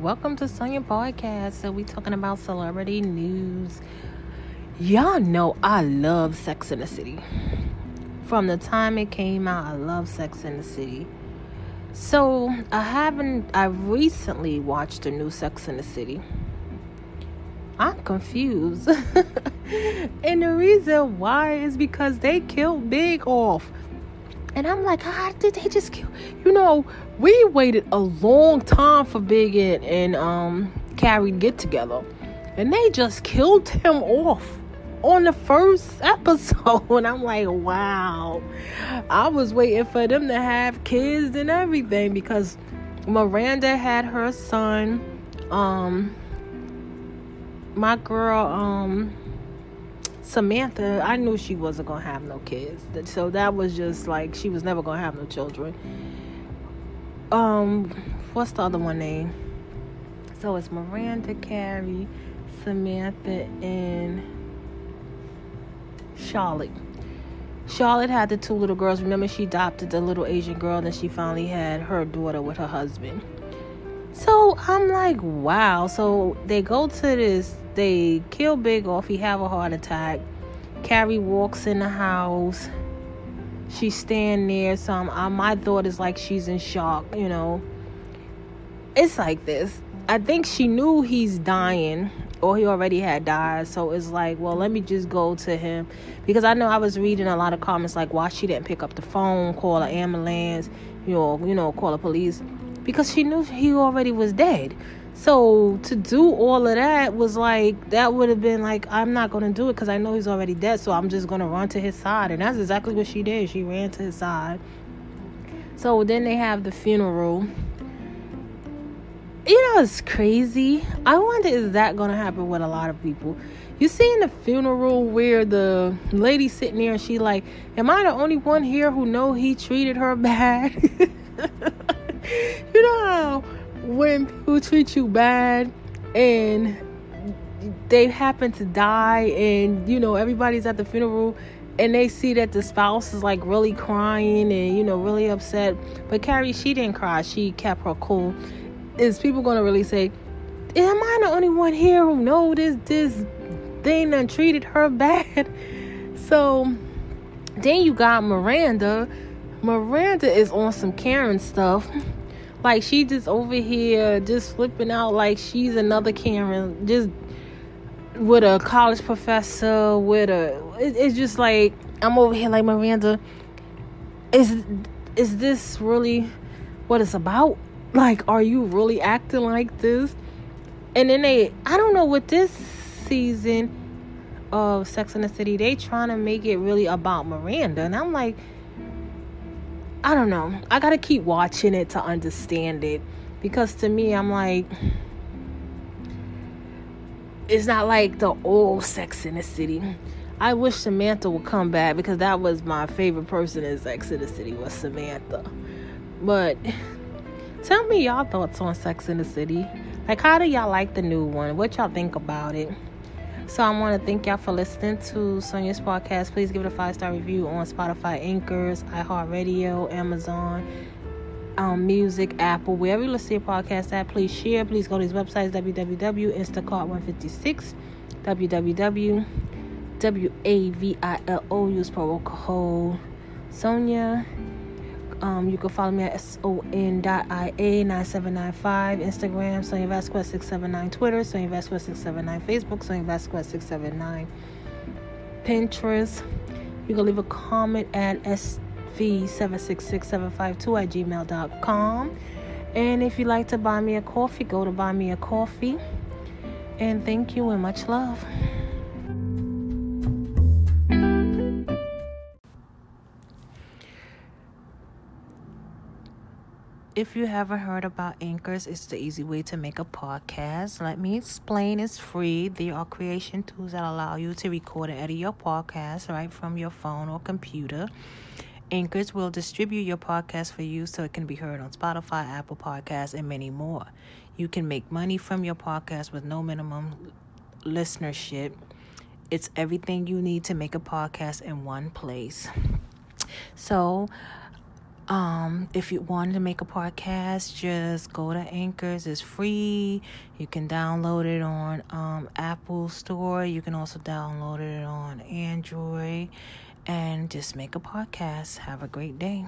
Welcome to Sonya Podcast. So we talking about celebrity news. Y'all know I love Sex in the City. From the time it came out, I love Sex in the City. So I haven't I recently watched the new Sex in the City. I'm confused. and the reason why is because they killed Big off. And I'm like, how did they just kill? You know, we waited a long time for Big and, and um Carrie to get together, and they just killed him off on the first episode. And I'm like, wow. I was waiting for them to have kids and everything because Miranda had her son. Um, my girl, um, Samantha, I knew she wasn't gonna have no kids. So that was just like she was never gonna have no children. Um, what's the other one name? So it's Miranda, Carrie, Samantha, and Charlotte. Charlotte had the two little girls. Remember, she adopted the little Asian girl, and she finally had her daughter with her husband. So I'm like, wow. So they go to this they kill Big off. He have a heart attack. Carrie walks in the house. She's standing there. So I'm, uh, I, my thought is like she's in shock. You know, it's like this. I think she knew he's dying or he already had died. So it's like, well, let me just go to him because I know I was reading a lot of comments like why she didn't pick up the phone, call an ambulance, you know, you know, call the police because she knew he already was dead. So to do all of that was like that would have been like I'm not gonna do it because I know he's already dead. So I'm just gonna run to his side, and that's exactly what she did. She ran to his side. So then they have the funeral. You know, it's crazy. I wonder is that gonna happen with a lot of people? You see in the funeral where the lady sitting there and she like, "Am I the only one here who know he treated her bad?" you know how when people treat you bad and they happen to die and you know everybody's at the funeral and they see that the spouse is like really crying and you know really upset. But carrie she didn't cry. She kept her cool. Is people gonna really say am i the only one here who this this thing that treated her bad? So then you got miranda. Miranda is on some karen stuff like she just over here just flipping out like she's another Karen, just with a college professor, with a it, it's just like I'm over here like Miranda. Is is this really what it's about? Like, are you really acting like this? And then they I don't know what this season of Sex in the City, they trying to make it really about Miranda. And I'm like, I don't know. I got to keep watching it to understand it because to me I'm like it's not like the old Sex in the City. I wish Samantha would come back because that was my favorite person in Sex in the City was Samantha. But tell me y'all thoughts on Sex in the City. Like how do y'all like the new one? What y'all think about it? So I want to thank y'all for listening to Sonya's podcast. Please give it a five star review on Spotify, Anchors, iHeartRadio, Amazon, um, Music, Apple, wherever you listen to your podcast at. Please share. Please go to these websites www. Instacart156, www. W-A-V-I-L-O. Use promo code Sonya. Um, you can follow me at son.ia9795, Instagram, Sonya Vasquez 679, Twitter, Sonya Vasquez 679, Facebook, Sonya Vasquez 679, Pinterest. You can leave a comment at sv766752 at gmail.com. And if you'd like to buy me a coffee, go to buy me a coffee. And thank you and much love. If you haven't heard about Anchors, it's the easy way to make a podcast. Let me explain. It's free. There are creation tools that allow you to record and edit your podcast right from your phone or computer. Anchors will distribute your podcast for you so it can be heard on Spotify, Apple Podcasts, and many more. You can make money from your podcast with no minimum listenership. It's everything you need to make a podcast in one place. So, um, if you wanted to make a podcast, just go to Anchors. It's free. You can download it on um, Apple Store. You can also download it on Android and just make a podcast. Have a great day.